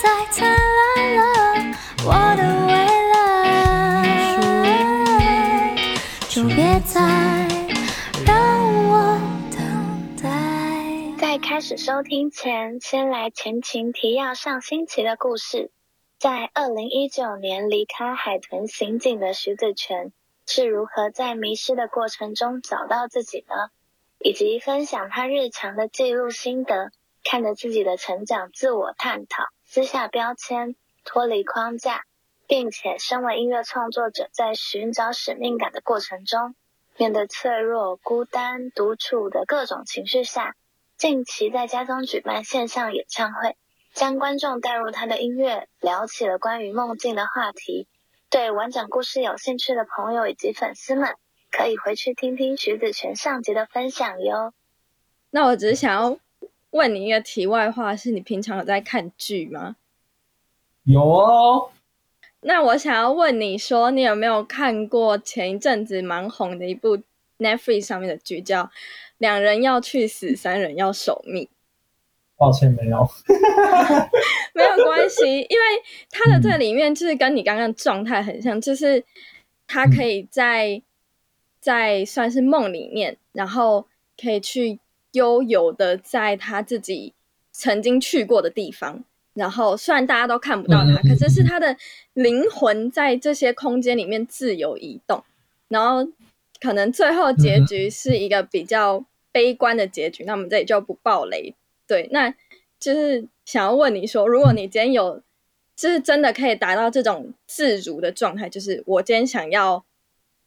再灿烂了，我的未来，就别再让我等待。在开始收听前，先来前情提要上星期的故事。在二零一九年离开海豚刑警的徐子泉，是如何在迷失的过程中找到自己呢？以及分享他日常的记录心得，看着自己的成长，自我探讨，撕下标签，脱离框架，并且身为音乐创作者，在寻找使命感的过程中，面对脆弱、孤单、独处的各种情绪下，近期在家中举办线上演唱会，将观众带入他的音乐，聊起了关于梦境的话题。对完整故事有兴趣的朋友以及粉丝们。可以回去听听徐子泉上集的分享哟。那我只是想要问你一个题外话，是你平常有在看剧吗？有哦。那我想要问你说，你有没有看过前一阵子蛮红的一部 Netflix 上面的剧，叫《两人要去死，三人要守密》？抱歉，没有。没有关系，因为它的这里面就是跟你刚刚状态很像，就是他可以在。在算是梦里面，然后可以去悠游的在他自己曾经去过的地方，然后虽然大家都看不到他，可是是他的灵魂在这些空间里面自由移动，然后可能最后结局是一个比较悲观的结局，那我们这里就不爆雷。对，那就是想要问你说，如果你今天有，就是真的可以达到这种自如的状态，就是我今天想要。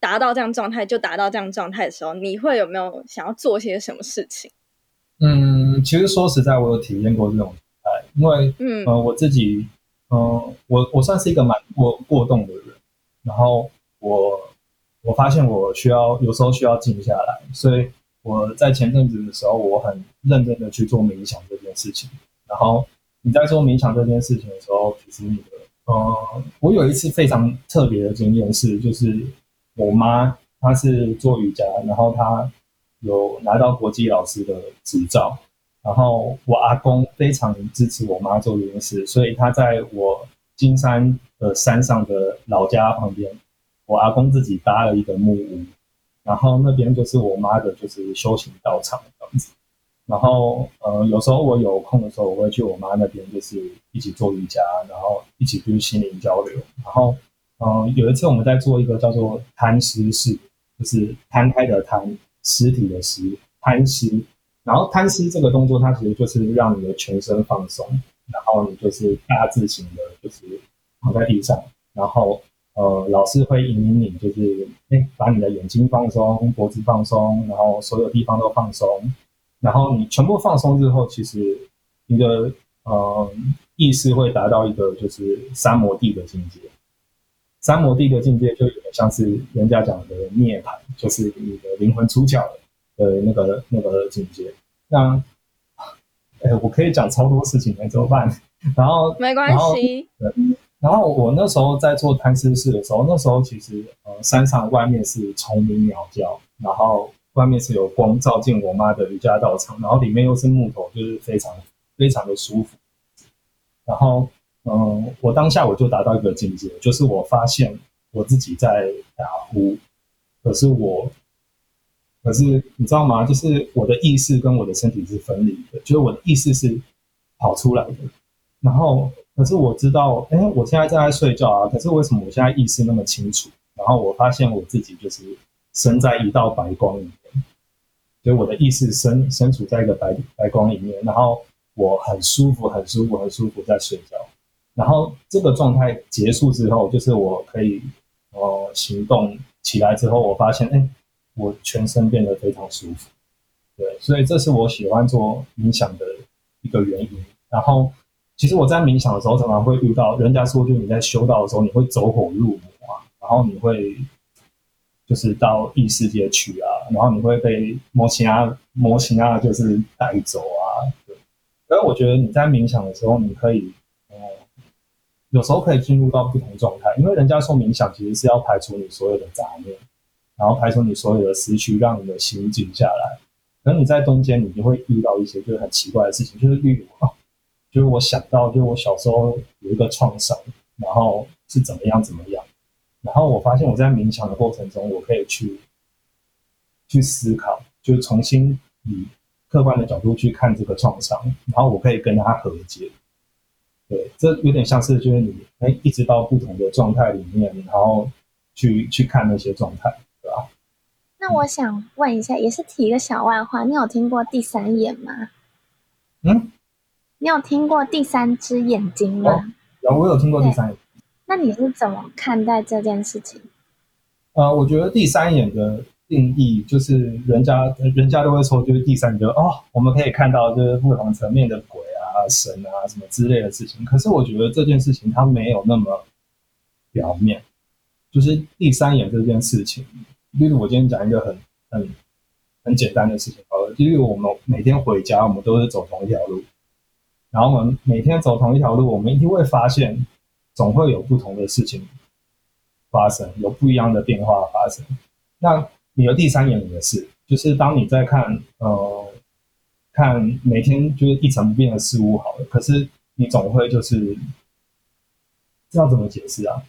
达到这样状态就达到这样状态的时候，你会有没有想要做些什么事情？嗯，其实说实在，我有体验过这种状态，因为嗯呃我自己嗯我我算是一个蛮过过动的人，然后我我发现我需要有时候需要静下来，所以我在前阵子的时候，我很认真的去做冥想这件事情。然后你在做冥想这件事情的时候，其实你的呃，我有一次非常特别的经验是，就是。我妈她是做瑜伽，然后她有拿到国际老师的执照。然后我阿公非常支持我妈做这件事，所以他在我金山的山上的老家旁边，我阿公自己搭了一个木屋，然后那边就是我妈的就是修行道场这样子。然后呃，有时候我有空的时候，我会去我妈那边，就是一起做瑜伽，然后一起去心灵交流，然后。嗯，有一次我们在做一个叫做摊尸式，就是摊开的摊，尸体的尸，贪尸。然后贪尸这个动作，它其实就是让你的全身放松，然后你就是大字型的，就是躺在地上，然后呃，老师会引领你，就是哎，把你的眼睛放松，脖子放松，然后所有地方都放松，然后你全部放松之后，其实你的呃意识会达到一个就是三摩地的境界。三摩地的境界就有点像是人家讲的涅槃，就是你的灵魂出窍的那个那个境界。那，哎，我可以讲超多事情，怎么办？然后没关系。然后我那时候在做贪吃事的时候，那时候其实呃山上外面是虫鸣鸟叫，然后外面是有光照进我妈的瑜伽道场，然后里面又是木头，就是非常非常的舒服。然后。嗯，我当下我就达到一个境界，就是我发现我自己在打呼，可是我，可是你知道吗？就是我的意识跟我的身体是分离的，就是我的意识是跑出来的，然后可是我知道，哎，我现在正在睡觉啊，可是为什么我现在意识那么清楚？然后我发现我自己就是身在一道白光里面，就我的意识身身处在一个白白光里面，然后我很舒服，很舒服，很舒服在睡觉。然后这个状态结束之后，就是我可以呃行动起来之后，我发现哎，我全身变得非常舒服。对，所以这是我喜欢做冥想的一个原因。然后其实我在冥想的时候，常常会遇到人家说，就你在修道的时候，你会走火入魔啊，然后你会就是到异世界去啊，然后你会被魔形啊魔形啊就是带走啊。对，所以我觉得你在冥想的时候，你可以。有时候可以进入到不同状态，因为人家说冥想其实是要排除你所有的杂念，然后排除你所有的思绪，让你的心静下来。可你在中间，你就会遇到一些就是很奇怪的事情，就是例如，就是我想到，就是我小时候有一个创伤，然后是怎么样怎么样，然后我发现我在冥想的过程中，我可以去去思考，就重新以客观的角度去看这个创伤，然后我可以跟他和解。对，这有点像是就是你哎，一直到不同的状态里面，然后去去看那些状态，对吧？那我想问一下，也是提一个小外话，你有听过第三眼吗？嗯，你有听过第三只眼睛吗？有，我有听过第三眼。那你是怎么看待这件事情？呃，我觉得第三眼的定义就是人家人家都会说，就是第三眼，就哦，我们可以看到就是不同层面的鬼。啊，神啊，什么之类的事情。可是我觉得这件事情它没有那么表面，就是第三眼这件事情。例如我今天讲一个很很很简单的事情，好了，例如我们每天回家，我们都是走同一条路，然后我们每天走同一条路，我们一定会发现，总会有不同的事情发生，有不一样的变化发生。那你的第三眼也是，就是当你在看，呃。看每天就是一成不变的事物好了，可是你总会就是要怎么解释啊？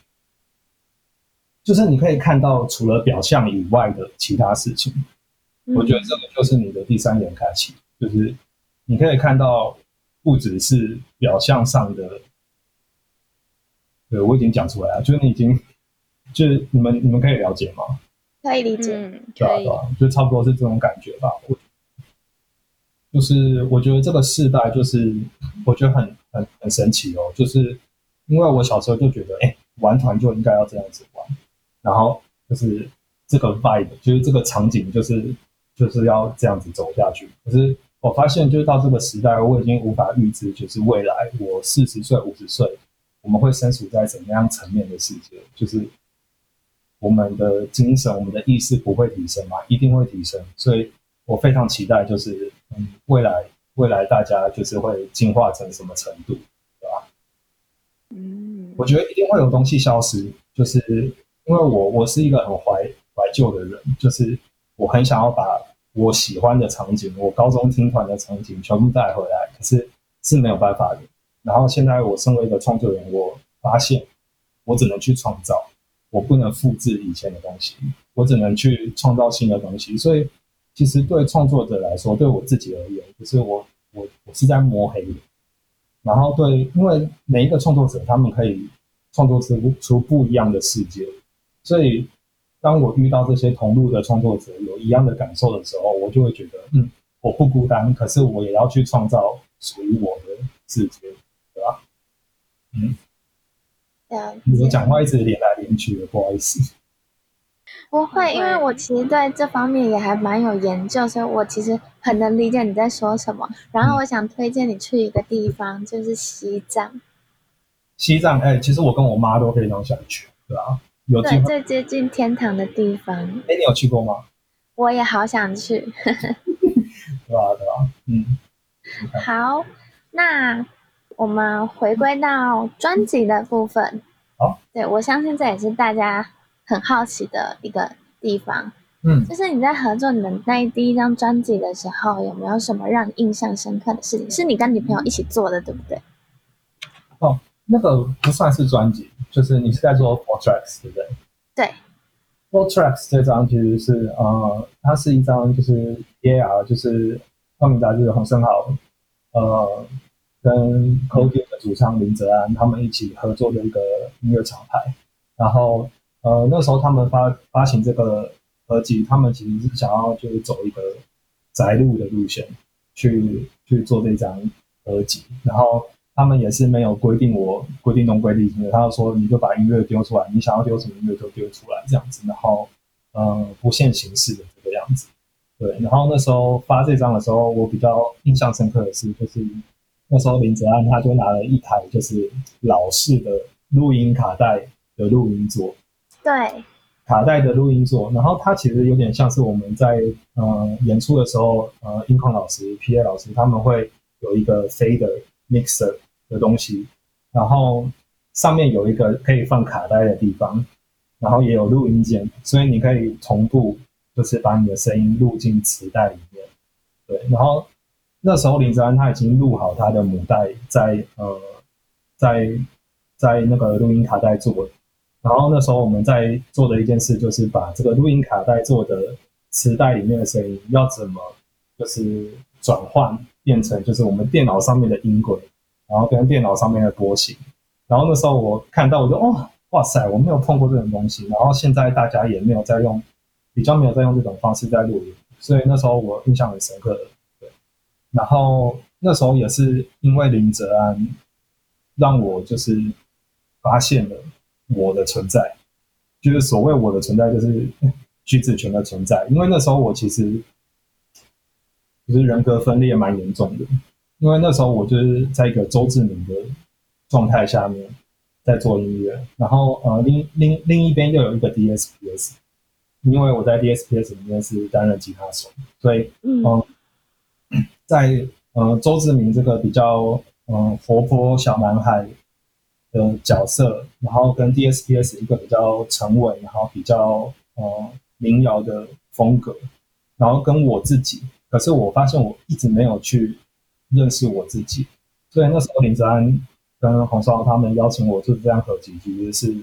就是你可以看到除了表象以外的其他事情。我觉得这个就是你的第三眼开启，就是你可以看到不只是表象上的。对我已经讲出来了，就是你已经就是你们你们可以了解吗？可以理解，对啊对啊，就差不多是这种感觉吧。我。就是我觉得这个世代，就是我觉得很很很神奇哦。就是因为我小时候就觉得，哎，玩团就应该要这样子玩，然后就是这个 vibe，就是这个场景，就是就是要这样子走下去。可是我发现，就是到这个时代，我已经无法预知，就是未来我四十岁、五十岁，我们会身处在怎么样层面的世界？就是我们的精神、我们的意识不会提升吗？一定会提升，所以。我非常期待，就是嗯，未来未来大家就是会进化成什么程度，对吧？嗯，我觉得一定会有东西消失，就是因为我我是一个很怀怀旧的人，就是我很想要把我喜欢的场景，我高中听团的场景全部带回来，可是是没有办法的。然后现在我身为一个创作人，我发现我只能去创造，我不能复制以前的东西，我只能去创造新的东西，所以。其实对创作者来说，对我自己而言，就是我我我是在摸黑的。然后对，因为每一个创作者，他们可以创作出出不一样的世界。所以，当我遇到这些同路的创作者有一样的感受的时候，我就会觉得，嗯，我不孤单。可是我也要去创造属于我的世界，对吧？嗯。我讲话一直连来连去的，不好意思。不会，因为我其实对这方面也还蛮有研究，所以我其实很能理解你在说什么。然后我想推荐你去一个地方，就是西藏。西藏，哎，其实我跟我妈都非常想去，对吧？有对最接近天堂的地方。哎，你有去过吗？我也好想去。对吧？对吧？嗯。好，那我们回归到专辑的部分。好。对，我相信这也是大家。很好奇的一个地方，嗯，就是你在合作你们那第一张专辑的时候，有没有什么让你印象深刻的事情？是你跟女朋友一起做的，对不对？哦，那个不算是专辑，就是你是在做 Four Tracks，对不对？对，Four Tracks 这张其实是呃，它是一张就是 EAR，就是光明杂志洪生豪，呃，跟 Cody 的主唱林泽安他们一起合作的一个音乐厂牌，然后。呃，那时候他们发发行这个合集，他们其实是想要就是走一个宅路的路线去去做这张合集，然后他们也是没有规定我规定东规定西的，他就说你就把音乐丢出来，你想要丢什么音乐就丢出来这样子，然后呃不限形式的这个样子，对。然后那时候发这张的时候，我比较印象深刻的是，就是那时候林泽安他就拿了一台就是老式的录音卡带的录音座。对，卡带的录音座，然后它其实有点像是我们在呃演出的时候，呃，音控老师、P.A. 老师他们会有一个飞的 mixer 的东西，然后上面有一个可以放卡带的地方，然后也有录音键，所以你可以同步，就是把你的声音录进磁带里面。对，然后那时候林子安他已经录好他的母带在呃在在那个录音卡带做，然后那时候我们在做的一件事就是把这个录音卡带做的磁带里面的声音要怎么就是转换变成就是我们电脑上面的音轨，然后跟电脑上面的波形，然后那时候我看到我就哦哇塞我没有碰过这种东西，然后现在大家也没有在用比较没有在用这种方式在录音，所以那时候我印象很深刻对。然后那时候也是因为林哲安，让我就是发现了我的存在，就是所谓我的存在，就是 徐子泉的存在。因为那时候我其实就是人格分裂蛮严重的，因为那时候我就是在一个周志明的状态下面在做音乐，然后呃另另另一边又有一个 DSPS，因为我在 DSPS 里面是担任吉他手，所以嗯。在呃周志明这个比较嗯活泼小男孩的角色，然后跟 DSPS 一个比较沉稳，然后比较呃民谣的风格，然后跟我自己，可是我发现我一直没有去认识我自己，所以那时候林哲安跟洪少他们邀请我做这样合集，其实是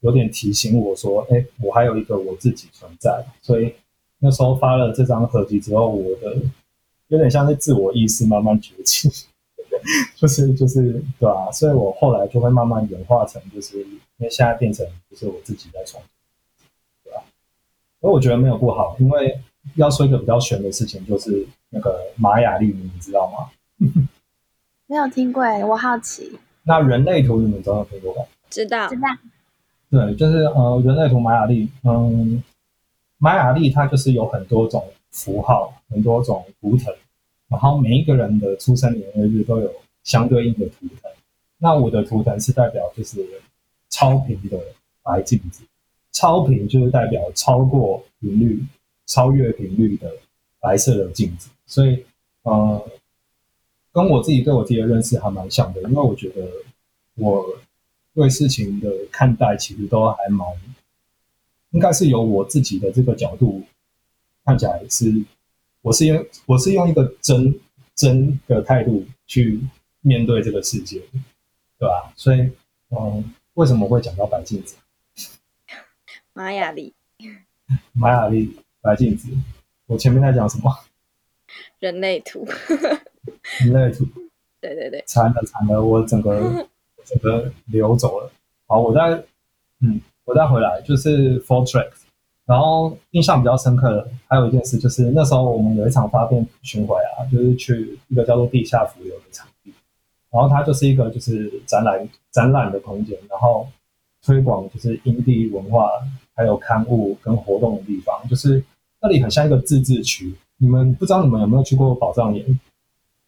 有点提醒我说，哎，我还有一个我自己存在，所以那时候发了这张合集之后，我的。有点像是自我意识慢慢崛起，就是就是对啊？所以我后来就会慢慢演化成，就是因为现在变成就是我自己在创作，对吧？所以我觉得没有不好，因为要说一个比较玄的事情，就是那个玛雅历，你们知道吗？没有听过，我好奇。那人类图你们都有听过吧？知道，知道。对，就是呃，人类图玛雅历，嗯，玛雅历它就是有很多种。符号很多种图腾，然后每一个人的出生年月日都有相对应的图腾。那我的图腾是代表就是超频的白镜子，超频就是代表超过频率、超越频率的白色的镜子。所以，呃，跟我自己对我自己的认识还蛮像的，因为我觉得我对事情的看待其实都还蛮，应该是由我自己的这个角度。看起来是，我是用我是用一个真真的态度去面对这个世界，对吧？所以，嗯，为什么会讲到白镜子？玛雅历，玛雅历，白镜子。我前面在讲什么？人类图，人类图。对对对，惨了惨了，我整个整个流走了。好，我再嗯，我再回来，就是 four tracks。然后印象比较深刻的还有一件事，就是那时候我们有一场发电巡回啊，就是去一个叫做地下浮游的场地，然后它就是一个就是展览展览的空间，然后推广就是营地文化，还有刊物跟活动的地方，就是那里很像一个自治区。你们不知道你们有没有去过宝藏岩？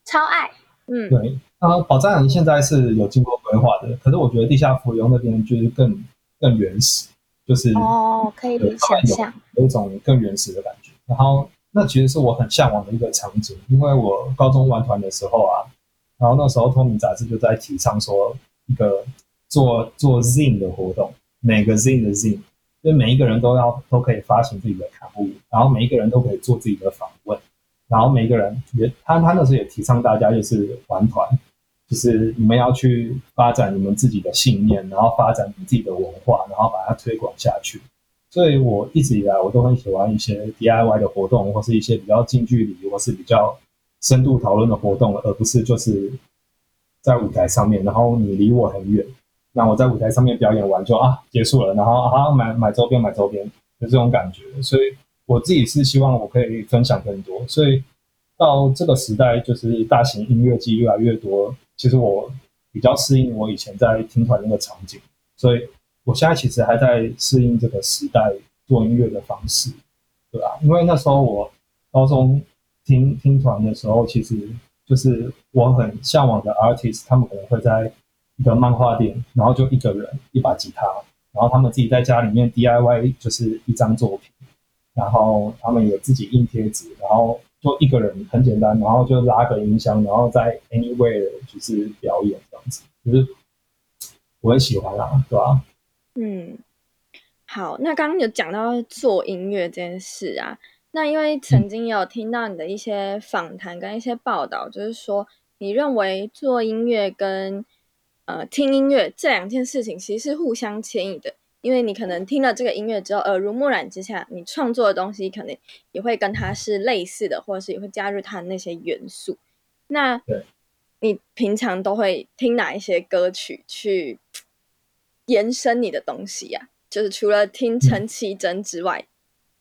超爱，嗯，对，啊，宝藏岩现在是有经过规划的，可是我觉得地下浮游那边就是更更原始。就是哦，可以想象有一种更原始的感觉。然后那其实是我很向往的一个场景，因为我高中玩团的时候啊，然后那时候《透明》杂志就在提倡说一个做做 zine 的活动，每个 zine 的 zine，就每一个人都要都可以发行自己的刊物，然后每一个人都可以做自己的访问，然后每一个人也他他那时候也提倡大家就是玩团。就是你们要去发展你们自己的信念，然后发展你自己的文化，然后把它推广下去。所以我一直以来我都很喜欢一些 DIY 的活动，或是一些比较近距离或是比较深度讨论的活动，而不是就是在舞台上面，然后你离我很远，那我在舞台上面表演完就啊结束了，然后啊买买周边买周边就这种感觉。所以我自己是希望我可以分享更多。所以到这个时代，就是大型音乐季越来越多。其实我比较适应我以前在听团那个场景，所以我现在其实还在适应这个时代做音乐的方式，对吧？因为那时候我高中听听团的时候，其实就是我很向往的 artist，他们可能会在一个漫画店，然后就一个人一把吉他，然后他们自己在家里面 DIY 就是一张作品，然后他们有自己印贴纸，然后。就一个人很简单，然后就拉个音箱，然后在 anywhere 就是表演这样子，就是我很喜欢啦，对吧？嗯，好，那刚刚有讲到做音乐这件事啊，那因为曾经有听到你的一些访谈跟一些报道，就是说你认为做音乐跟呃听音乐这两件事情其实是互相牵引的，因为你可能听了这个音乐之后耳濡目染之下，你创作的东西可能也会跟它是类似的，或者是也会加入它那些元素。那你平常都会听哪一些歌曲去延伸你的东西呀？就是除了听陈绮贞之外。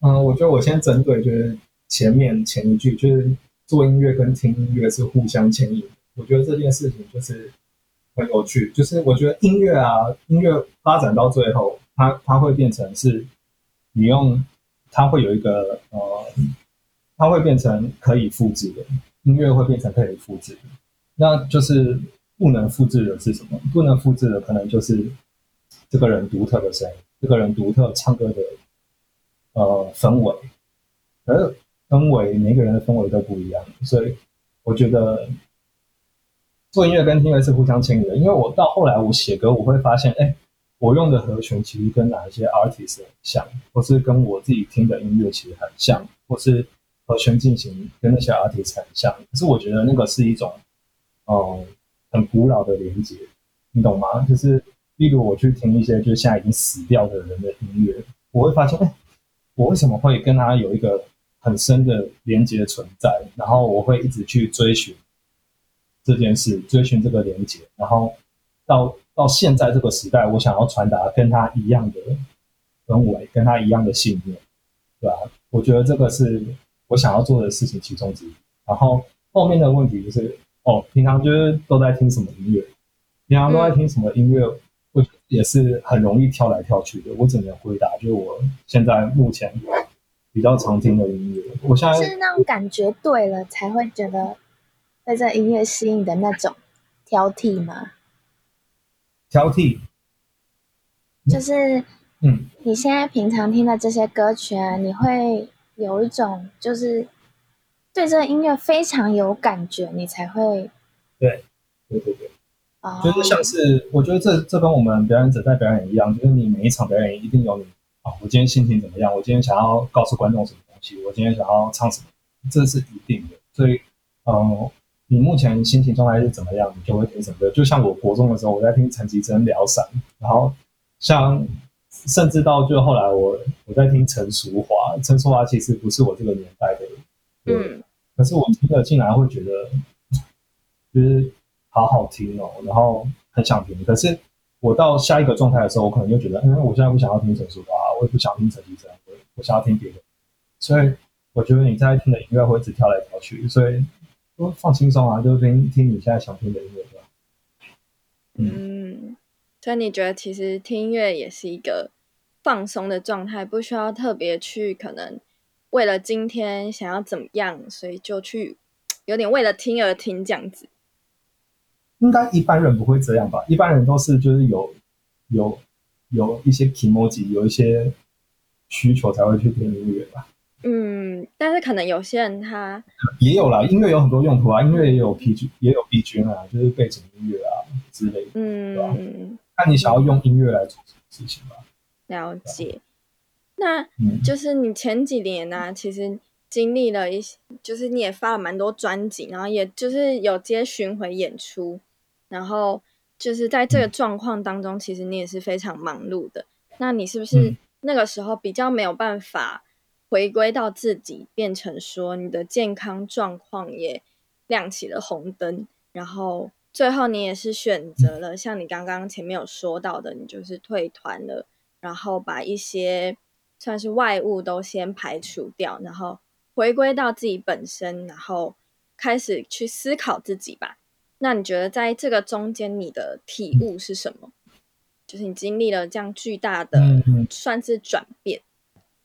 嗯，我觉得我先针对就是前面前一句，就是做音乐跟听音乐是互相牵引。我觉得这件事情就是很有趣，就是我觉得音乐啊，音乐发展到最后，它它会变成是，你用它会有一个呃，它会变成可以复制的，音乐会变成可以复制的。那就是不能复制的是什么？不能复制的可能就是这个人独特的声音，这个人独特唱歌的。呃，氛围，而氛围每个人的氛围都不一样，所以我觉得做音乐跟听乐是互相牵引的。因为我到后来我写歌，我会发现，哎，我用的和弦其实跟哪一些 artist 很像，或是跟我自己听的音乐其实很像，或是和弦进行跟那些 artist 很像。可是我觉得那个是一种，嗯，很古老的连接，你懂吗？就是例如我去听一些就是现在已经死掉的人的音乐，我会发现，哎。我为什么会跟他有一个很深的连接存在？然后我会一直去追寻这件事，追寻这个连接，然后到到现在这个时代，我想要传达跟他一样的氛围，跟他一样的信念，对吧？我觉得这个是我想要做的事情其中之一。然后后面的问题就是，哦，平常就是都在听什么音乐？平常都在听什么音乐？我也是很容易跳来跳去的，我只能回答，就是我现在目前比较常听的音乐。我现在是那种感觉对了才会觉得被这音乐吸引的那种挑剔吗？挑剔，就是嗯，你现在平常听的这些歌曲啊，你会有一种就是对这个音乐非常有感觉，你才会对对对对。就是像是，我觉得这这跟我们表演者在表演一样，就是你每一场表演一定有你啊，我今天心情怎么样？我今天想要告诉观众什么东西？我今天想要唱什么？这是一定的。所以，嗯，你目前心情状态是怎么样，你就会听什么歌。就像我国中的时候，我在听陈绮贞聊伞，然后像甚至到就后来我我在听陈淑华，陈淑华其实不是我这个年代的，嗯，可是我听了竟然会觉得，就是。好好听哦，然后很想听。可是我到下一个状态的时候，我可能就觉得，嗯，我现在不想要听陈淑桦，我也不想听陈绮贞，我我想要听别的。所以我觉得你在听的音乐会一直跳来跳去，所以都放轻松啊，就听听你现在想听的音乐吧。嗯，所以你觉得其实听音乐也是一个放松的状态，不需要特别去可能为了今天想要怎么样，所以就去有点为了听而听这样子。应该一般人不会这样吧？一般人都是就是有有有一些 emoji，有一些需求才会去听音乐吧。嗯，但是可能有些人他也有啦，音乐有很多用途啊，音乐也有 P G，也有 B G 啊，就是背景音乐啊之类的，嗯，对吧？看你想要用音乐来做什么事情吧。了解。那就是你前几年呢，其实经历了一些，就是你也发了蛮多专辑，然后也就是有接巡回演出。然后就是在这个状况当中，其实你也是非常忙碌的。那你是不是那个时候比较没有办法回归到自己，变成说你的健康状况也亮起了红灯？然后最后你也是选择了像你刚刚前面有说到的，你就是退团了，然后把一些算是外物都先排除掉，然后回归到自己本身，然后开始去思考自己吧。那你觉得在这个中间，你的体悟是什么？就是你经历了这样巨大的，算是转变。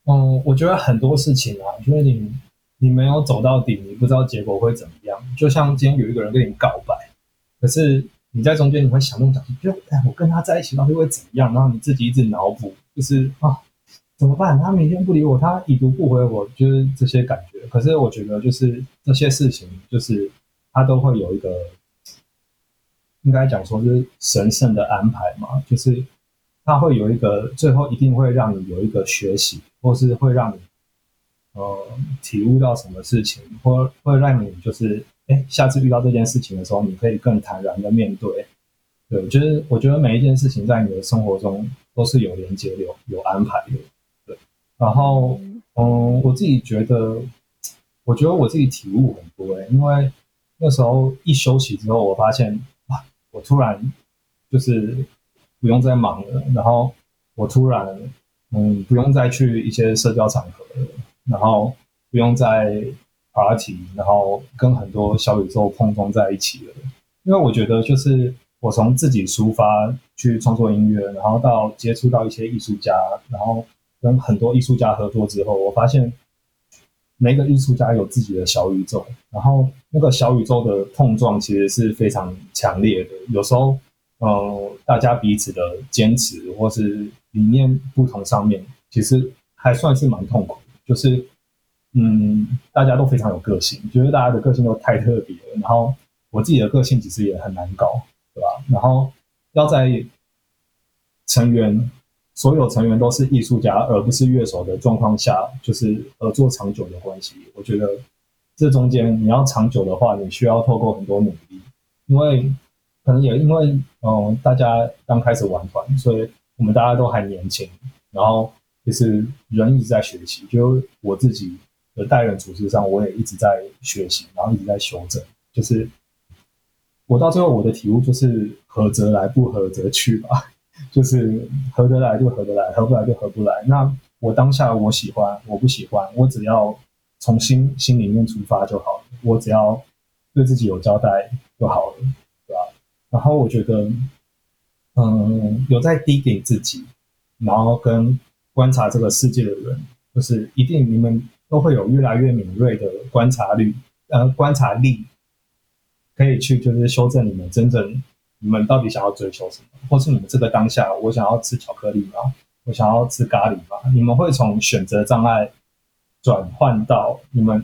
嗯，我觉得很多事情啊，就是你你没有走到底，你不知道结果会怎么样。就像今天有一个人跟你告白，可是你在中间你会想东想西，就哎，我跟他在一起到底会怎么样？然后你自己一直脑补，就是啊，怎么办？他明天不理我，他已读不回我，就是这些感觉。可是我觉得，就是这些事情，就是他都会有一个。应该讲说是神圣的安排嘛，就是它会有一个最后一定会让你有一个学习，或是会让你呃体悟到什么事情，或会让你就是哎下次遇到这件事情的时候，你可以更坦然的面对。对，就是我觉得每一件事情在你的生活中都是有连接、有有安排的。对，然后嗯，我自己觉得，我觉得我自己体悟很多哎，因为那时候一休息之后，我发现哇，我突然就是不用再忙了，然后我突然嗯不用再去一些社交场合，然后不用再 party，然后跟很多小宇宙碰撞在一起了，因为我觉得就是。我从自己抒发去创作音乐，然后到接触到一些艺术家，然后跟很多艺术家合作之后，我发现每个艺术家有自己的小宇宙，然后那个小宇宙的碰撞其实是非常强烈的。有时候，呃，大家彼此的坚持或是理念不同上面，其实还算是蛮痛苦。就是，嗯，大家都非常有个性，觉得大家的个性都太特别了。然后我自己的个性其实也很难搞。对吧？然后要在成员所有成员都是艺术家，而不是乐手的状况下，就是合作长久的关系。我觉得这中间你要长久的话，你需要透过很多努力。因为可能也因为嗯，大家刚开始玩团，所以我们大家都还年轻。然后就是人一直在学习，就我自己的待人处事上，我也一直在学习，然后一直在修正，就是。我到最后，我的体悟就是合则来，不合则去吧。就是合得来就合得来，合不来就合不来。那我当下我喜欢，我不喜欢，我只要从心心里面出发就好了。我只要对自己有交代就好了，对吧？然后我觉得，嗯，有在低给自己，然后跟观察这个世界的人，就是一定你们都会有越来越敏锐的观察力，呃，观察力。可以去就是修正你们真正你们到底想要追求什么，或是你们这个当下，我想要吃巧克力吗？我想要吃咖喱吗？你们会从选择障碍转换到你们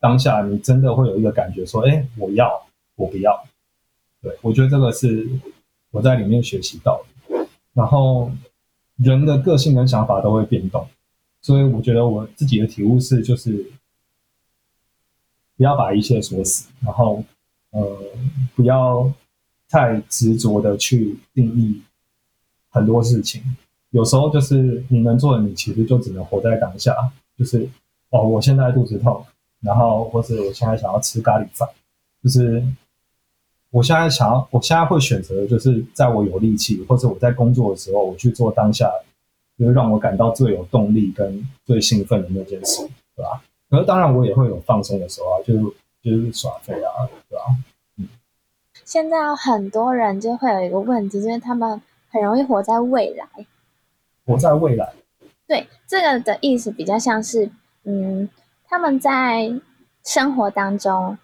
当下，你真的会有一个感觉说，哎，我要，我不要。对我觉得这个是我在里面学习到的。然后人的个性跟想法都会变动，所以我觉得我自己的体悟是，就是不要把一切锁死，然后。呃，不要太执着的去定义很多事情。有时候就是你能做的，你其实就只能活在当下。就是哦，我现在肚子痛，然后或者我现在想要吃咖喱饭，就是我现在想要，我现在会选择，就是在我有力气或者我在工作的时候，我去做当下，就是让我感到最有动力跟最兴奋的那件事，对吧？可是当然我也会有放松的时候啊，就是。就是耍废啊，对吧？嗯，现在有很多人就会有一个问题，就是他们很容易活在未来。活在未来。对，这个的意思比较像是，嗯，他们在生活当中，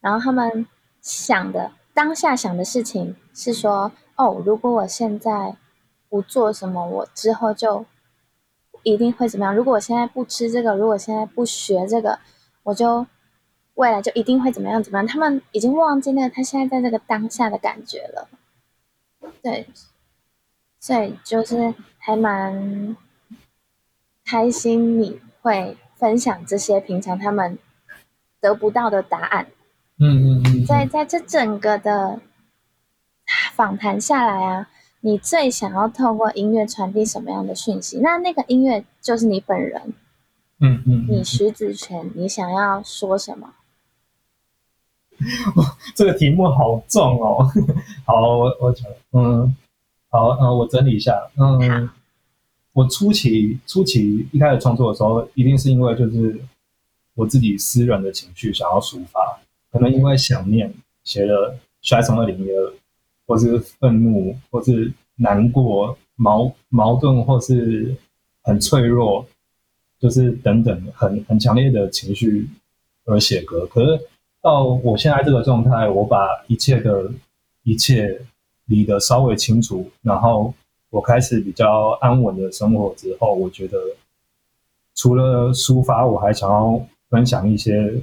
然后他们想的当下想的事情是说，哦，如果我现在不做什么，我之后就一定会怎么样？如果我现在不吃这个，如果现在不学这个，我就。未来就一定会怎么样？怎么样？他们已经忘记那个他现在在这个当下的感觉了。对，所以就是还蛮开心，你会分享这些平常他们得不到的答案。嗯嗯嗯。在在这整个的访谈下来啊，你最想要透过音乐传递什么样的讯息？那那个音乐就是你本人。嗯嗯。你徐子泉，你想要说什么？这个题目好重哦。好，我我讲，嗯，好，嗯，我整理一下，嗯，我初期初期一开始创作的时候，一定是因为就是我自己私人的情绪想要抒发，可能因为想念写了《摔从二零一二》，或是愤怒，或是难过、矛矛盾，或是很脆弱，就是等等很很强烈的情绪而写歌，可是。到我现在这个状态，我把一切的一切理得稍微清楚，然后我开始比较安稳的生活之后，我觉得除了抒发，我还想要分享一些，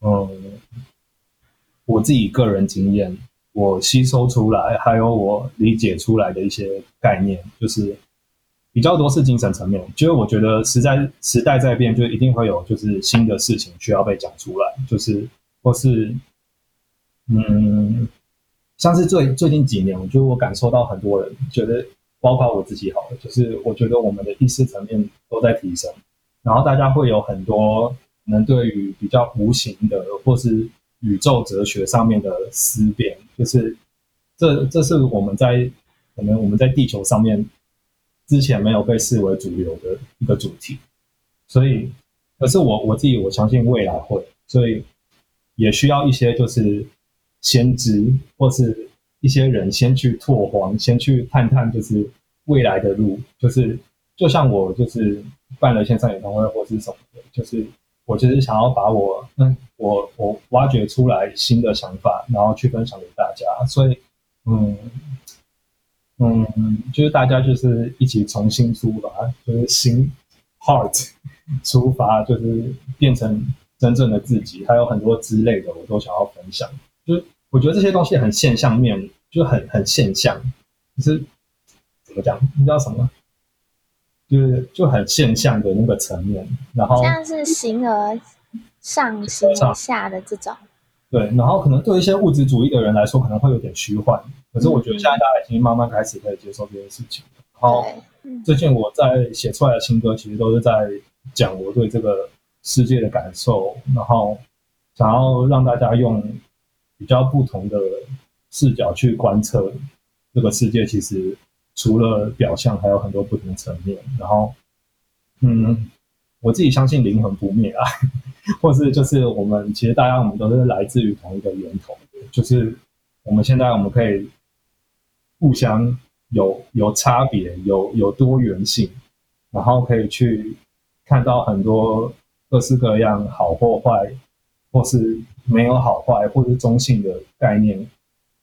嗯，我自己个人经验，我吸收出来，还有我理解出来的一些概念，就是。比较多是精神层面，就是我觉得时代时代在变，就一定会有就是新的事情需要被讲出来，就是或是嗯，像是最最近几年，我觉得我感受到很多人觉得，包括我自己好了，就是我觉得我们的意识层面都在提升，然后大家会有很多能对于比较无形的或是宇宙哲学上面的思辨，就是这这是我们在可能我们在地球上面。之前没有被视为主流的一个主题，所以，可是我我自己我相信未来会，所以也需要一些就是先知或是一些人先去拓荒，先去探探就是未来的路，就是就像我就是办了线上演唱会或是什么的，就是我其实想要把我嗯我我挖掘出来新的想法，然后去分享给大家，所以嗯。嗯，就是大家就是一起重新出发，就是新 heart 出发，就是变成真正的自己。还有很多之类的，我都想要分享。就是我觉得这些东西很现象面，就很很现象，就是怎么讲？你知道什么？就是就很现象的那个层面。然后像是形而上、形而下的这种。对，然后可能对一些物质主义的人来说，可能会有点虚幻。可是我觉得现在大家已经慢慢开始可以接受这件事情。然后最近我在写出来的新歌，其实都是在讲我对这个世界的感受，然后想要让大家用比较不同的视角去观测这个世界。其实除了表象，还有很多不同层面。然后，嗯。我自己相信灵魂不灭啊，或是就是我们其实大家我们都是来自于同一个源头，就是我们现在我们可以互相有有差别，有有多元性，然后可以去看到很多各式各样好或坏，或是没有好坏，或是中性的概念，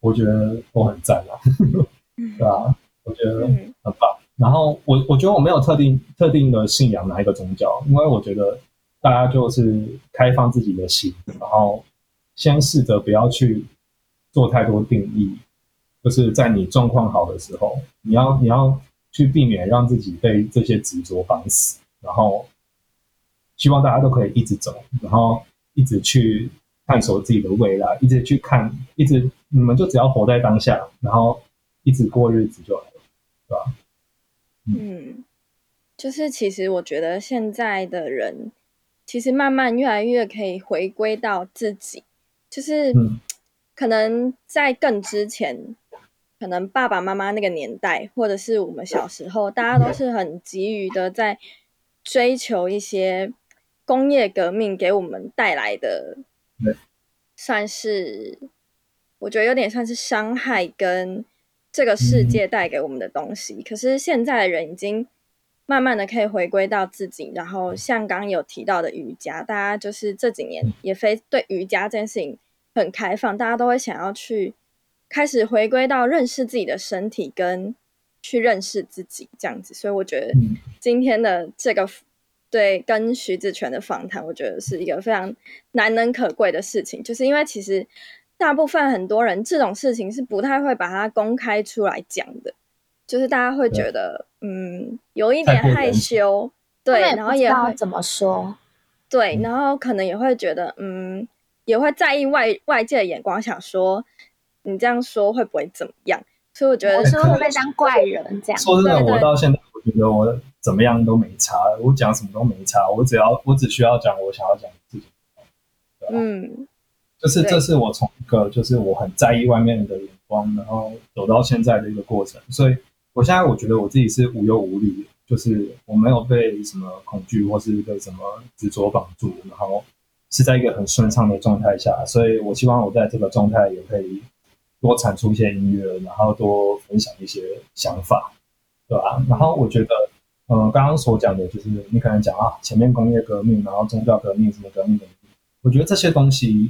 我觉得都很赞啊，对吧？我觉得很棒。然后我我觉得我没有特定特定的信仰哪一个宗教，因为我觉得大家就是开放自己的心，然后先试着不要去做太多定义，就是在你状况好的时候，你要你要去避免让自己被这些执着绑死，然后希望大家都可以一直走，然后一直去探索自己的未来，一直去看，一直你们就只要活在当下，然后一直过日子就好，对吧？嗯，就是其实我觉得现在的人，其实慢慢越来越可以回归到自己，就是可能在更之前，可能爸爸妈妈那个年代，或者是我们小时候，大家都是很急于的在追求一些工业革命给我们带来的，算是我觉得有点算是伤害跟。这个世界带给我们的东西，可是现在的人已经慢慢的可以回归到自己。然后像刚刚有提到的瑜伽，大家就是这几年也非对瑜伽这件事情很开放，大家都会想要去开始回归到认识自己的身体，跟去认识自己这样子。所以我觉得今天的这个对跟徐子泉的访谈，我觉得是一个非常难能可贵的事情，就是因为其实。大部分很多人这种事情是不太会把它公开出来讲的，就是大家会觉得，嗯，有一点害羞，对，然后也会怎么说，对，然后可能也会觉得，嗯，也会在意外外界的眼光，想说你这样说会不会怎么样？所以我觉得说会被当怪人这样。说真的，我到现在我觉得我怎么样都没差，我讲什么都没差，我只要我只需要讲我想要讲的事情。嗯。就是这是我从一个就是我很在意外面的眼光，然后走到现在的一个过程，所以我现在我觉得我自己是无忧无虑，就是我没有被什么恐惧或是被什么执着绑住，然后是在一个很顺畅的状态下，所以我希望我在这个状态也可以多产出一些音乐，然后多分享一些想法，对吧？然后我觉得，嗯，刚刚所讲的就是你可能讲啊，前面工业革命，然后宗教革命什么革命的，我觉得这些东西。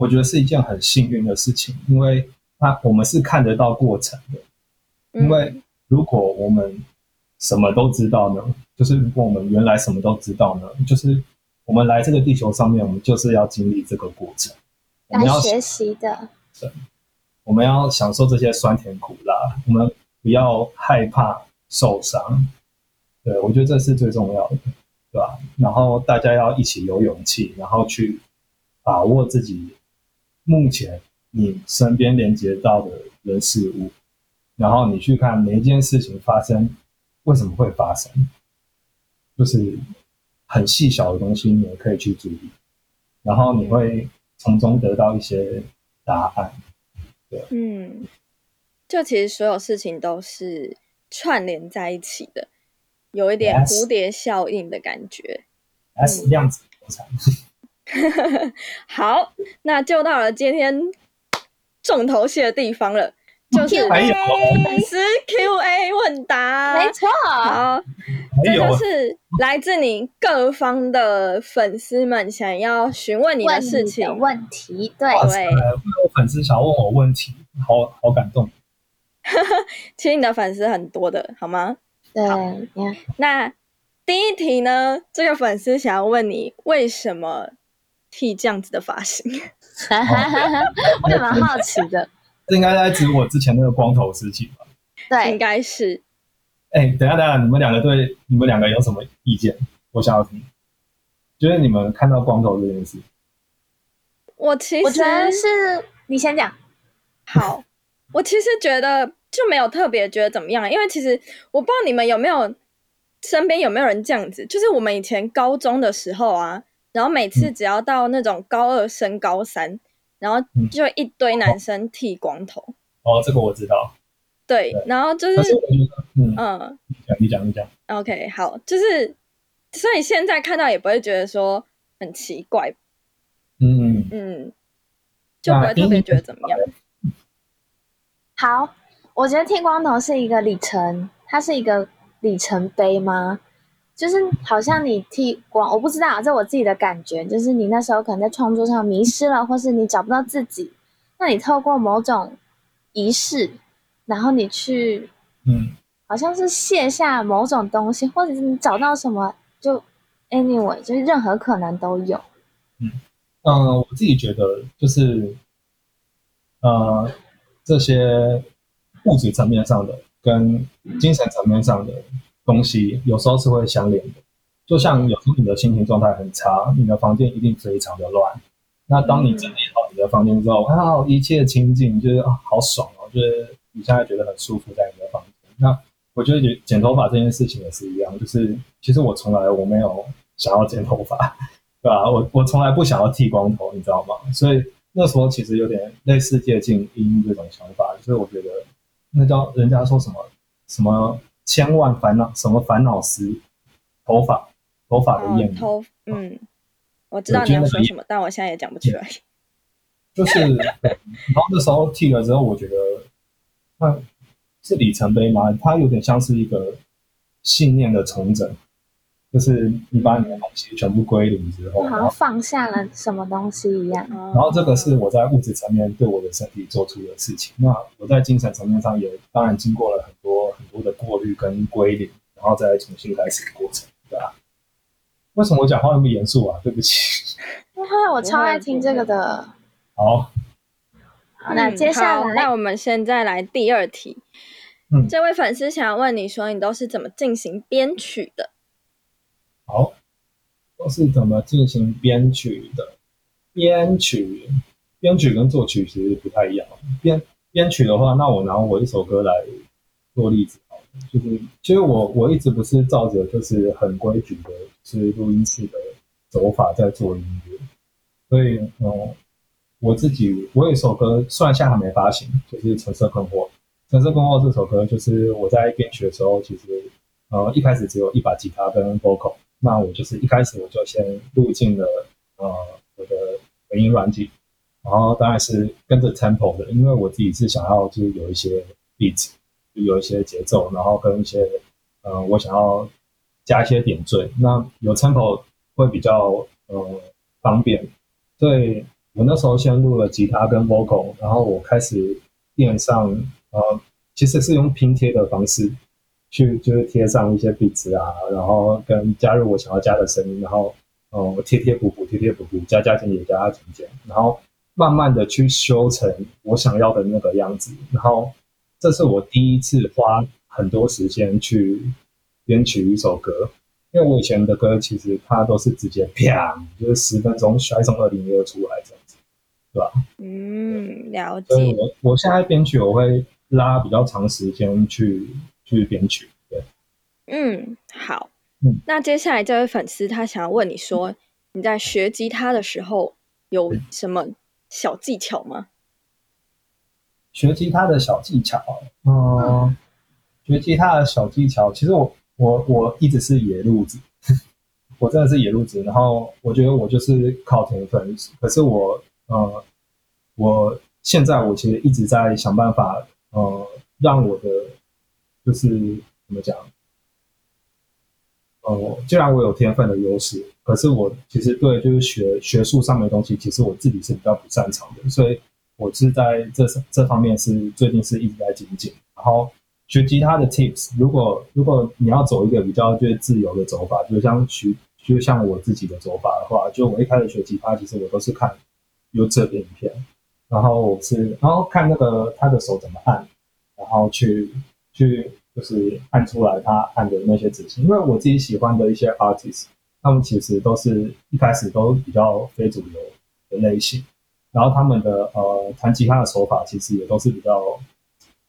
我觉得是一件很幸运的事情，因为那我们是看得到过程的。因为如果我们什么都知道呢？就是如果我们原来什么都知道呢？就是我们来这个地球上面，我们就是要经历这个过程，我们要学习的。对，我们要享受这些酸甜苦辣，我们不要害怕受伤，对，我觉得这是最重要的，对吧？然后大家要一起有勇气，然后去把握自己目前你身边连接到的人事物，然后你去看每一件事情发生为什么会发生，就是很细小的东西，你也可以去注意，然后你会从中得到一些答案。对，嗯，就其实所有事情都是串联在一起的。有一点蝴蝶效应的感觉，S 量子纠缠。好，那就到了今天重头戏的地方了，就是粉丝 Q&A 问答。没错，好，这就是来自你各方的粉丝们想要询问你的事情问题。对对，有粉丝想问我问题，好好感动。其实你的粉丝很多的，好吗？对，那第一题呢？这个粉丝想要问你，为什么剃这样子的发型？我也蛮好奇的。这应该在指我之前那个光头事情吧？对，应该是。哎，等下等下，你们两个对你们两个有什么意见？我想要听。就是你们看到光头这件事，我其实我觉得是你先讲。好，我其实觉得。就没有特别觉得怎么样，因为其实我不知道你们有没有身边有没有人这样子，就是我们以前高中的时候啊，然后每次只要到那种高二升高三，然后就一堆男生剃光头。哦，这个我知道。对，然后就是，嗯嗯，你讲你讲。OK，好，就是所以现在看到也不会觉得说很奇怪。嗯嗯，就不会特别觉得怎么样。好。我觉得剃光头是一个里程，它是一个里程碑吗？就是好像你剃光，我不知道，这我自己的感觉，就是你那时候可能在创作上迷失了，或是你找不到自己，那你透过某种仪式，然后你去，嗯，好像是卸下某种东西，或者是你找到什么，就 anyway，就是任何可能都有。嗯嗯，我自己觉得就是，呃，这些。物质层面上的跟精神层面上的东西，有时候是会相连的。就像有时候你的心情状态很差，你的房间一定非常的乱。那当你整理好你的房间之后，啊，一切清净，就是啊，好爽哦，就是你现在觉得很舒服在你的房间。那我觉得剪剪头发这件事情也是一样，就是其实我从来我没有想要剪头发，对吧？我我从来不想要剃光头，你知道吗？所以那时候其实有点类似接近阴这种想法，就是我觉得。那叫人家说什么什么千万烦恼什么烦恼丝，头发头发的艳头嗯，我知道你要说什么，但我现在也讲不出来。就是，然后那时候剃了之后，我觉得那是里程碑吗？它有点像是一个信念的重整。就是你把你的东西全部归零之后，好像放下了什么东西一样。然后这个是我在物质层面对我的身体做出的事情。那我在精神层面上也当然经过了很多很多的过滤跟归零，然后再重新开始的过程，对吧？为什么我讲话那么严肃啊？对不起。因为我超爱听这个的。好。好，那接下来，那我们现在来第二题。嗯，这位粉丝想要问你说，你都是怎么进行编曲的？好，都是怎么进行编曲的？编曲，编曲跟作曲其实不太一样。编编曲的话，那我拿我一首歌来做例子，就是其实我我一直不是照着就是很规矩的，是录音室的走法在做音乐。所以，嗯，我自己我有首歌，虽然现在还没发行，就是《橙色困惑》。《橙色困惑》这首歌，就是我在编曲的时候，其实呃一开始只有一把吉他跟 vocal。那我就是一开始我就先录进了呃我的回音软体，然后当然是跟着 tempo 的，因为我自己是想要就是有一些 beat，有一些节奏，然后跟一些呃我想要加一些点缀，那有 tempo 会比较呃方便，所以我那时候先录了吉他跟 vocal，然后我开始垫上呃其实是用拼贴的方式。去就是贴上一些壁纸啊，然后跟加入我想要加的声音，然后嗯贴贴补补贴贴补补加加减减加加减减，然后慢慢的去修成我想要的那个样子。然后这是我第一次花很多时间去编曲一首歌，因为我以前的歌其实它都是直接啪，就是十分钟摔送二零一二出来这样子，对吧？嗯，了解所以解。我我现在编曲我会拉比较长时间去去编曲，对。嗯，好。嗯那接下来这位粉丝他想要问你说，你在学吉他的时候有什么小技巧吗？学吉他的小技巧，嗯，学吉他的小技巧，其实我我我一直是野路子，我真的是野路子。然后我觉得我就是靠天分，可是我呃，我现在我其实一直在想办法，呃，让我的就是怎么讲，呃，既然我有天分的优势，可是我其实对就是学学术上面的东西，其实我自己是比较不擅长的，所以我是在这这方面是最近是一直在精进。然后学吉他的 tips，如果如果你要走一个比较就是自由的走法，就像学就像我自己的走法的话，就我一开始学吉他，其实我都是看 YouTube 影片，然后我是然后看那个他的手怎么按，然后去去就是按出来他按的那些指型，因为我自己喜欢的一些 artist，他们其实都是一开始都比较非主流的类型，然后他们的呃弹吉他的手法其实也都是比较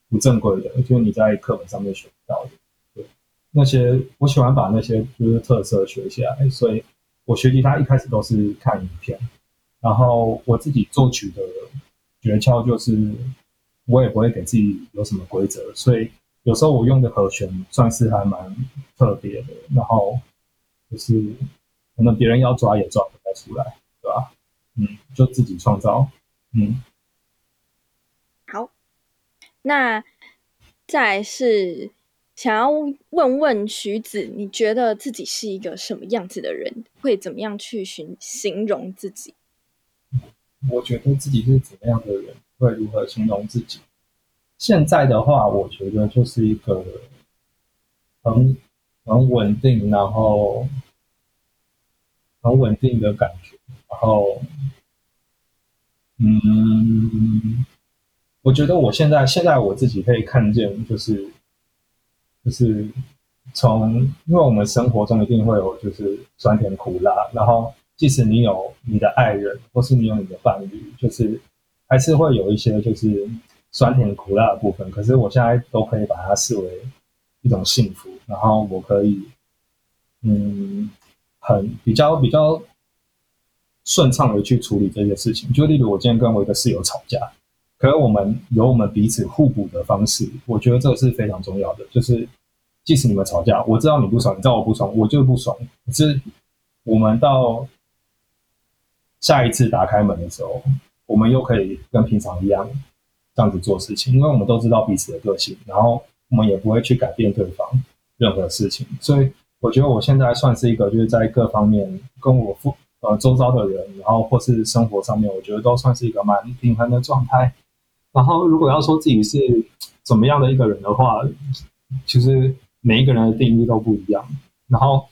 不正规的，就你在课本上面学不到的。对，那些我喜欢把那些就是特色学起来，所以我学吉他一开始都是看影片，然后我自己作曲的诀窍就是我也不会给自己有什么规则，所以有时候我用的和弦算是还蛮特别的，然后就是可能别人要抓也抓不太出来，对吧？嗯，就自己创造，嗯。好，那再是想要问问徐子，你觉得自己是一个什么样子的人？会怎么样去形形容自己？我觉得自己是怎么样的人，会如何形容自己？现在的话，我觉得就是一个很很稳定，然后很稳定的感觉，然后，嗯，我觉得我现在现在我自己可以看见，就是就是从，因为我们生活中一定会有就是酸甜苦辣，然后即使你有你的爱人，或是你有你的伴侣，就是还是会有一些就是酸甜苦辣的部分。可是我现在都可以把它视为一种幸福，然后我可以嗯很比较比较顺畅的去处理这些事情。就例如我今天跟我一个室友吵架，可是我们有我们彼此互补的方式，我觉得这个是非常重要的。就是即使你们吵架，我知道你不爽，你知道我不爽，我就不爽，可是我们到下一次打开门的时候，我们又可以跟平常一样这样子做事情，因为我们都知道彼此的个性，然后我们也不会去改变对方任何事情。所以我觉得我现在算是一个就是在各方面跟我父呃周遭的人，然后或是生活上面，我觉得都算是一个蛮平衡的状态。然后如果要说自己是怎么样的一个人的话，其实每一个人的定义都不一样。然后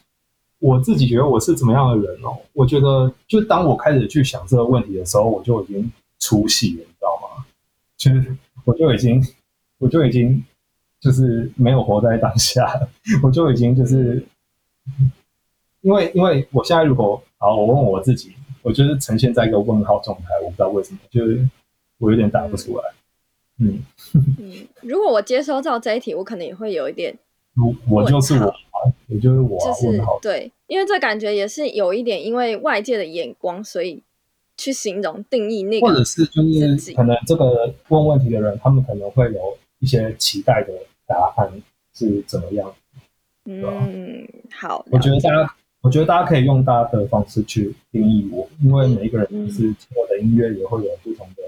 我自己觉得我是怎么样的人哦？我觉得就当我开始去想这个问题的时候，我就已经出戏了，你知道吗？就是我就已经我就已经就是没有活在当下，我就已经就是因为因为我现在如果好，我问我自己，我就是呈现在一个问号状态，我不知道为什么，就是我有点答不出来。嗯，嗯，如果我接收到这一题，我可能也会有一点，我我就是我啊，我就是我啊，就是。对，因为这感觉也是有一点因为外界的眼光，所以去形容定义那个或者是就是可能这个问问题的人，他们可能会有一些期待的答案是怎么样。嗯，好，我觉得大家，我觉得大家可以用大家的方式去定义我，因为每一个人嗯就是听我的音乐也会有不同的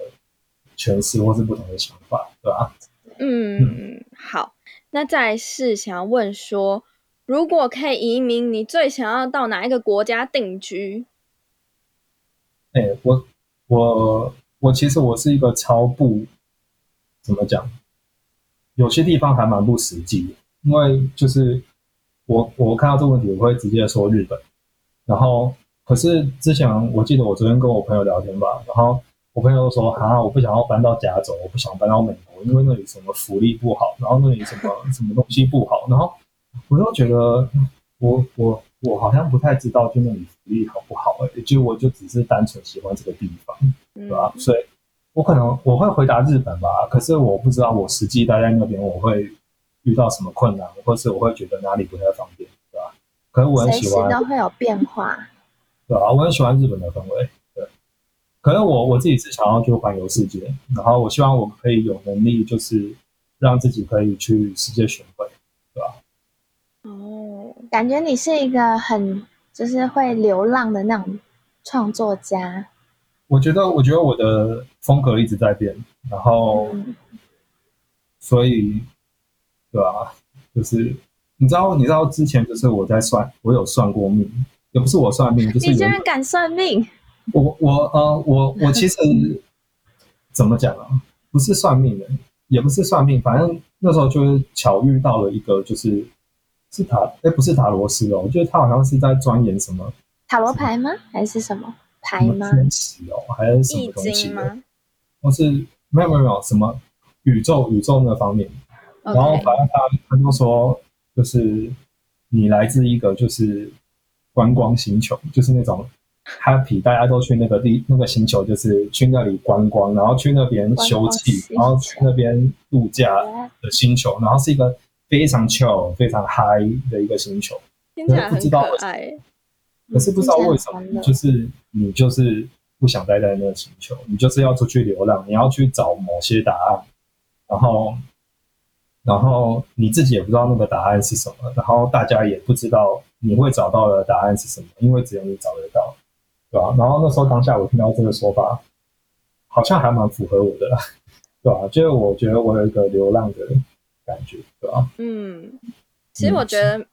诠释或是不同的想法，对吧？嗯，好，那再来是想要问说，如果可以移民，你最想要到哪一个国家定居？哎、我我我其实我是一个超不怎么讲，有些地方还蛮不实际的，因为就是我我看到这个问题，我会直接说日本，然后可是之前我记得我昨天跟我朋友聊天吧，然后我朋友说啊，我不想要搬到加州，我不想搬到美国，因为那里什么福利不好，然后那里什么什么东西不好，然后我都觉得我我我好像不太知道就那里福利好不好哎、就我就只是单纯喜欢这个地方，对吧？所以我可能我会回答日本吧，可是我不知道我实际待在那边我会遇到什么困难，或是我会觉得哪里不太方便，对吧？可是我很喜欢，都会有变化。对啊，我很喜欢日本的氛围，对。可能我我自己是想要去环游世界，然后我希望我可以有能力，就是让自己可以去世界巡回？哦，感觉你是一个很就是会流浪的那种创作家。我觉得，我觉得我的风格一直在变，然后，嗯所以，对啊，就是你知道，你知道之前就是我在算，我有算过命，也不是我算命，就是你有居然敢算命？我我呃我我其实怎么讲啊？不是算命的，也不是算命，反正那时候就是巧遇到了一个，就是是塔，哎，不是塔罗斯哦，我觉得他好像是在钻研什么塔罗牌吗？还是什么牌吗？什么天使哦，还是什么东西的，或是没有没有没有什么宇宙宇宙那方面，然后反正他他就说，就是你来自一个就是观光星球，就是那种 happy，大家都去那个地那个星球，就是去那里观光，然后去那边休憩，然后去那边度假的星球，然后是一个非常 chill、非常 high 的一个星球。听起来很可不知道为什爱。可是不知道为什么，就是你就是不想待在那个星球，你就是要出去流浪，你要去找某些答案，然后，然后你自己也不知道那个答案是什么，然后大家也不知道你会找到的答案是什么，因为只有你找得到，对吧、然后那时候当下我听到这个说法，好像还蛮符合我的，对吧、就是我觉得我有一个流浪的感觉，对吧、嗯，其实我觉得，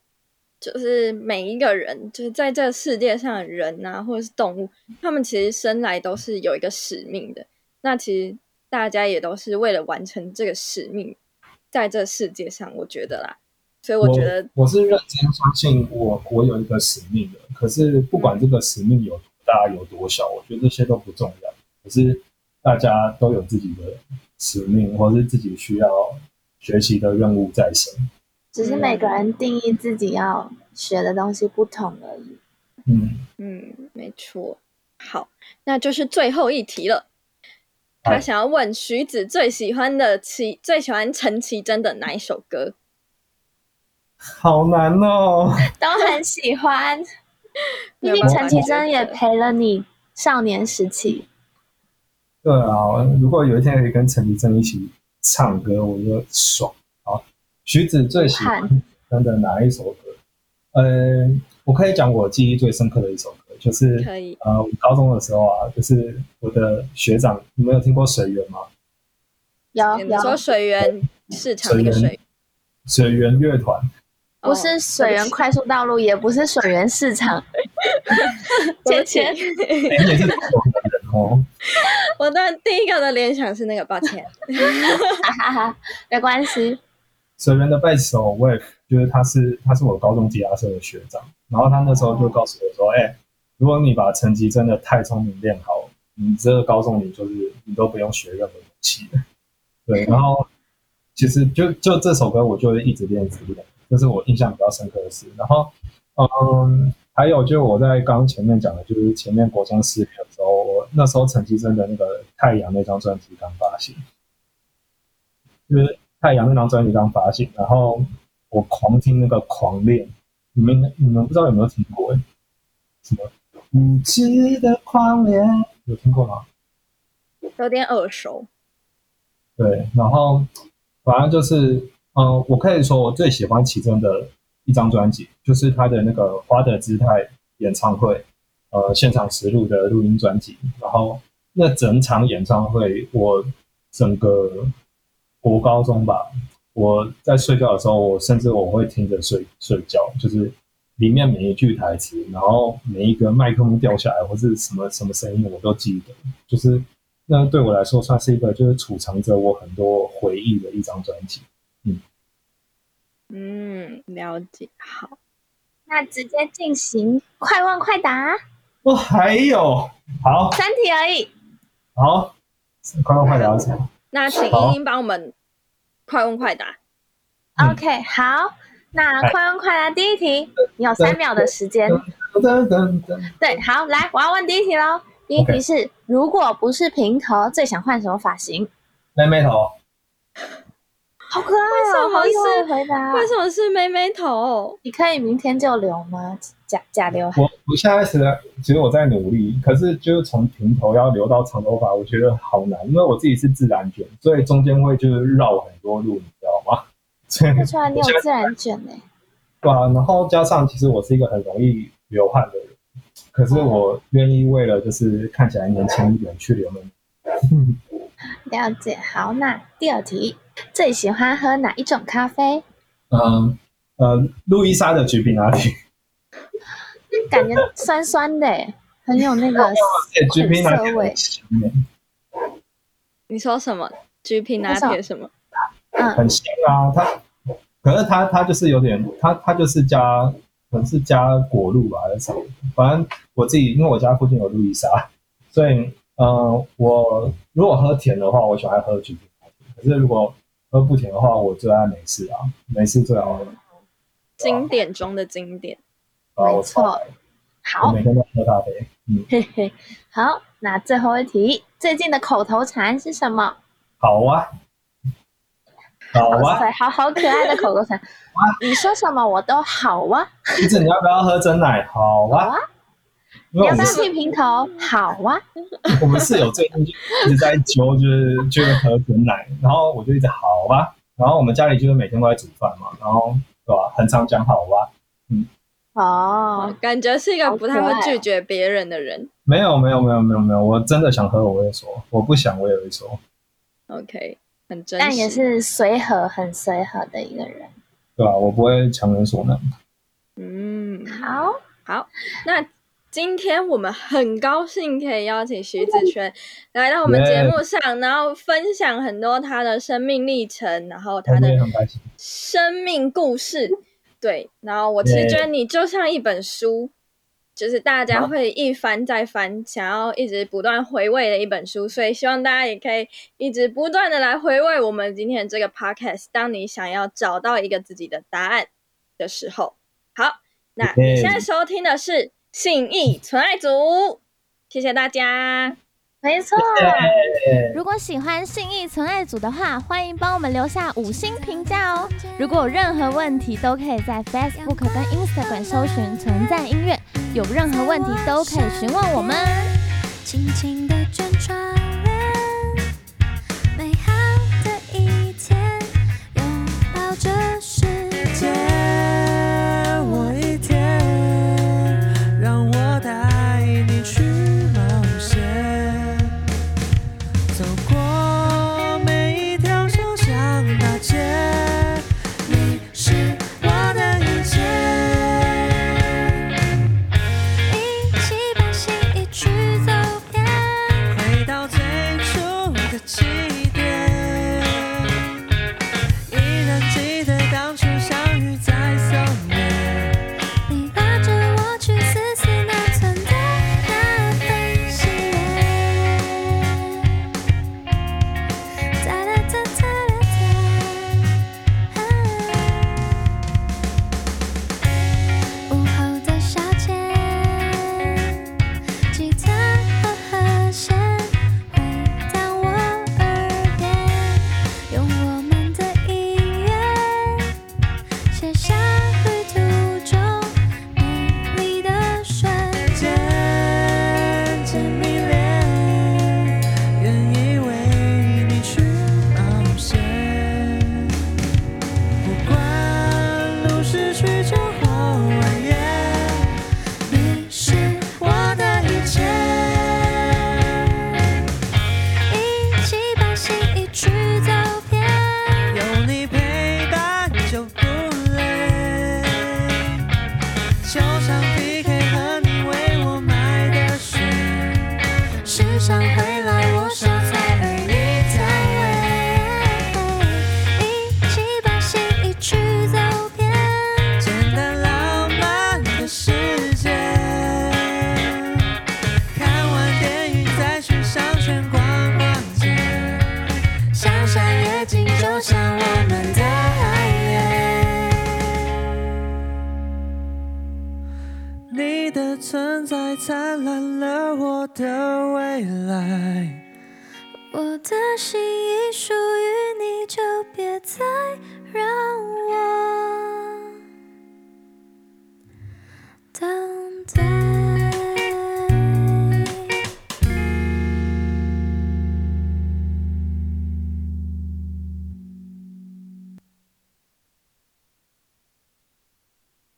就是每一个人，就是在这个世界上的人啊，或者是动物，他们其实生来都是有一个使命的。那其实大家也都是为了完成这个使命，在这世界上，我觉得啦。所以我觉得，我是认真相信我我有一个使命的。可是不管这个使命有多大有多小，我觉得这些都不重要。可是大家都有自己的使命，或是自己需要学习的任务在身。只是每个人定义自己要学的东西不同而已。嗯，嗯，没错。好，那就是最后一题了。他想要问徐子最喜欢的齐最喜欢陈绮贞的哪一首歌？好难哦。都很喜欢。毕竟陈绮贞也陪了你少年时期。对啊，如果有一天可以跟陈绮贞一起唱歌，我就爽。好，徐子最喜欢真的哪一首歌？呃，我可以讲我记忆最深刻的一首歌，就是可以呃，我高中的时候啊，就是我的学长，你们有听过水源吗？有有，说水源市场那个水源水，源乐团，不是水源快速道路，也不是水源市场。对芊不起芊，你也是中国的人哦。我的第一个的联想是那个，抱歉。没关系。水源的贝斯手 Wave，就是他是他是我高中吉他社的学长，然后他那时候就告诉我说，哎、如果你把成绩真的太聪明练好，你这个高中你就是你都不用学任何乐器了。对，然后其实就就这首歌，我就一直练一直练，这是我印象比较深刻的事。然后，嗯，还有就是我在刚刚前面讲的，就是前面国中失恋的时候，我那时候陈绮贞的那个《太阳》那张专辑刚发行，就是《太阳》那张专辑刚发行，然后我狂听那个《狂恋》，你们你们不知道有没有听过？哎，什么无知的狂恋，有听过吗？有点耳熟。对，然后反正就是，嗯、我可以说我最喜欢其中的一张专辑，就是他的那个《花的姿态》演唱会，呃，现场实录的录音专辑。然后那整场演唱会，我整个国高中吧，我在睡觉的时候，我甚至我会听着睡睡觉，就是里面每一句台词，然后每一个麦克风掉下来或是什么什么声音，我都记得，就是。那对我来说算是一个就是储藏着我很多回忆的一张专辑。嗯，了解。好，那直接进行快问快答，哦，还有，好三题而已。好，快问快答什么？那请英英帮我们快问快答。嗯 OK，好，那快问快答第一题，你有三秒的时间。对，好，来，我要问第一题喽。第一题是：如果不是平头，最想换什么发型？妹妹头。好可爱哦！好意外回答。为什么是妹妹头？你可以明天就留吗？假假留？我我现在是，其实我在努力，可是就是从平头要留到长头发，我觉得好难，因为我自己是自然卷，所以中间会就是绕很多路，你知道吗？看不出来 你有自然卷呢。对啊，然后加上其实我是一个很容易流汗的人，可是我愿意为了就是看起来年轻一点去流汗。了解，好，那第二题。最喜欢喝哪一种咖啡？嗯呃，路易莎的橘皮拿铁，感觉酸酸的，很有那个橘皮拿铁味。你说什么？橘皮拿铁什么？嗯，很香啊。它可是它它就是有点，它它就是加可能是加果露吧，还是什么？反正我自己因为我家附近有路易莎，所以嗯，我如果喝甜的话，我喜欢喝橘子拿铁。可是如果喝不甜的话，我最爱美式啊，美式最好喝。经典中的经典，没错。好，每天都喝咖啡。嗯，嘿嘿。好，那最后一题，最近的口头禅是什么？好啊，好啊，好好可爱的口头禅。你说什么我都好啊。你要不要喝真奶？好啊。你要不要剃平头？好啊。我们室友最近就一直在揪，就是就是喝纯奶，然后我就一直好吧。然后我们家里就是每天都在煮饭嘛，然后对吧？很常讲好吧。嗯。哦，感觉是一个不太会拒绝别人的人。没有没有没有没有没有，我真的想喝我会说，我不想我也会说。OK，很真。但也是随和很随和的一个人。对吧？我不会强人所难。嗯，好，好，那。今天我们很高兴可以邀请徐子轩 来到我们节目上，然后分享很多他的生命历程，然后他的生命故事。对，然后我其实觉得你就像一本书，就是大家会一翻再翻，想要一直不断回味的一本书。所以希望大家也可以一直不断的来回味我们今天这个 podcast。当你想要找到一个自己的答案的时候，好，那你现在收听的是。信义纯爱组，谢谢大家。没错，如果喜欢信义纯爱组的话，欢迎帮我们留下五星评价哦。如果有任何问题，都可以在 Facebook 跟 Instagram 搜寻“存在音乐”，有任何问题都可以询问我们。轻轻的